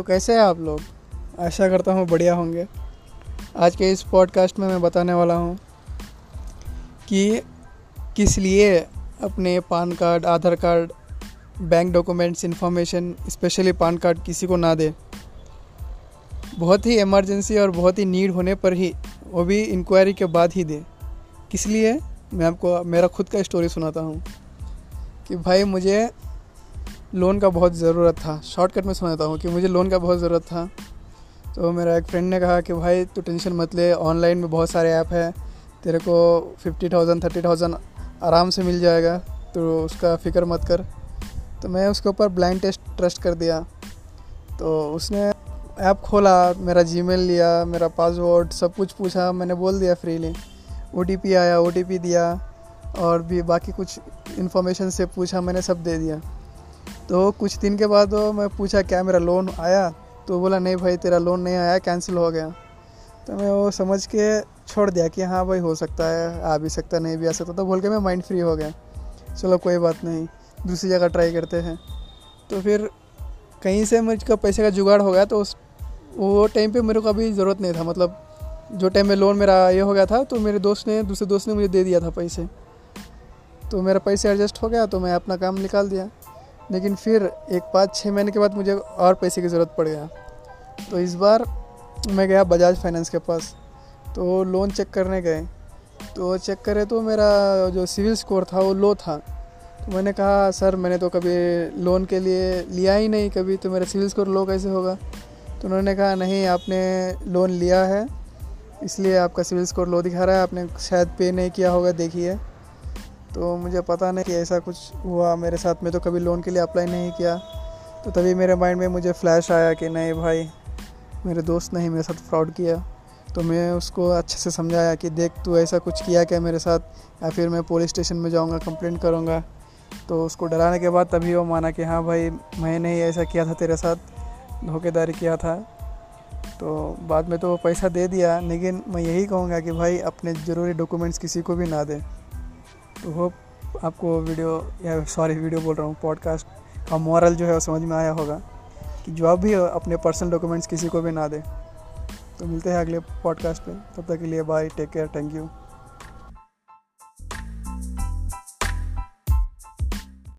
तो कैसे हैं आप लोग? आशा करता हूँ बढ़िया होंगे। आज के इस पॉडकास्ट में मैं बताने वाला हूँ कि किस लिए अपने PAN card, Aadhaar card bank documents information specially PAN card किसी को ना दे। बहुत ही इमरजेंसी और बहुत ही नीड होने पर ही वो भी इंक्वायरी के बाद ही दे। किस लिए? मैं आपको, मेरा खुद का स्टोरी सुनाता हूँ कि भाई मुझे लोन का बहुत ज़रूरत था। शॉर्टकट में सुनाता हूँ कि मुझे लोन का बहुत ज़रूरत था। तो मेरा एक फ्रेंड ने कहा कि, भाई, तू टेंशन मत ले ऑनलाइन में बहुत सारे ऐप है। तेरे को फिफ्टी थाउज़ेंड थर्टी थाउज़ेंड आराम से मिल जाएगा तो उसका फ़िक्र मत कर। तो मैं उसके ऊपर ब्लाइंड टेस्ट ट्रस्ट कर दिया। तो उसने ऐप खोला, मेरा जीमेल लिया, मेरा पासवर्ड सब कुछ पूछा। मैंने बोल दिया फ्रीली ओटीपी आया ओटीपी दिया, और भी बाकी कुछ इन्फॉर्मेशन से पूछा, मैंने सब दे दिया। तो कुछ दिन के बाद मैं पूछा, क्या मेरा लोन आया? तो बोला, नहीं भाई, तेरा लोन नहीं आया कैंसिल हो गया। तो मैं वो समझ के छोड़ दिया कि हाँ भाई, हो सकता है, आ भी सकता नहीं भी आ सकता। तो बोल के मैं माइंड फ्री हो गया। चलो, कोई बात नहीं, दूसरी जगह ट्राई करते हैं। तो फिर कहीं से मुझका पैसे का जुगाड़ हो गया तो उस, वो टाइम पे मेरे को अभी ज़रूरत नहीं था। मतलब जो टाइम में लोन मेरा ये हो गया था तो मेरे दोस्त ने, दूसरे दोस्त ने मुझे दे दिया था पैसे। तो मेरा पैसे एडजस्ट हो गया तो मैं अपना काम निकाल दिया। लेकिन फिर एक पाँच छः महीने के बाद मुझे और पैसे की ज़रूरत पड़ गया। तो इस बार मैं गया बजाज फाइनेंस के पास। तो लोन चेक करने गए। तो चेक करे तो मेरा जो सिविल स्कोर था वो लो था। तो मैंने कहा, सर, मैंने तो कभी लोन के लिए लिया ही नहीं, कभी तो मेरा सिविल स्कोर लो कैसे होगा? तो उन्होंने कहा, नहीं, आपने लोन लिया है, इसलिए आपका सिविल स्कोर लो दिखा रहा है, आपने शायद पे नहीं किया होगा, देखिए। तो मुझे पता नहीं कि ऐसा कुछ हुआ। मेरे साथ में तो कभी लोन के लिए अप्लाई नहीं किया। तो तभी मेरे माइंड में मुझे फ्लैश आया कि नहीं भाई, मेरे दोस्त ने ही मेरे साथ फ्रॉड किया। तो मैं उसको अच्छे से समझाया कि देख, तू ऐसा कुछ किया क्या मेरे साथ? या फिर मैं पुलिस स्टेशन में जाऊँगा कंप्लेंट करूँगा। तो उसको डराने के बाद तभी वो माना कि हाँ भाई, मैंने ही ऐसा किया था तेरे साथ। धोखेदारी किया था। तो बाद में तो वो पैसा दे दिया, लेकिन मैं यही कहूँगा कि भाई, अपने ज़रूरी डॉक्यूमेंट्स किसी को भी ना दें। तो होप आपको वीडियो या सॉरी, वीडियो बोल रहा हूँ पॉडकास्ट का मॉरल जो है वो समझ में आया होगा कि जो भी अपने पर्सनल डॉक्यूमेंट्स किसी को भी ना दें। तो मिलते हैं अगले पॉडकास्ट पे। तब तक के लिए bye take care thank you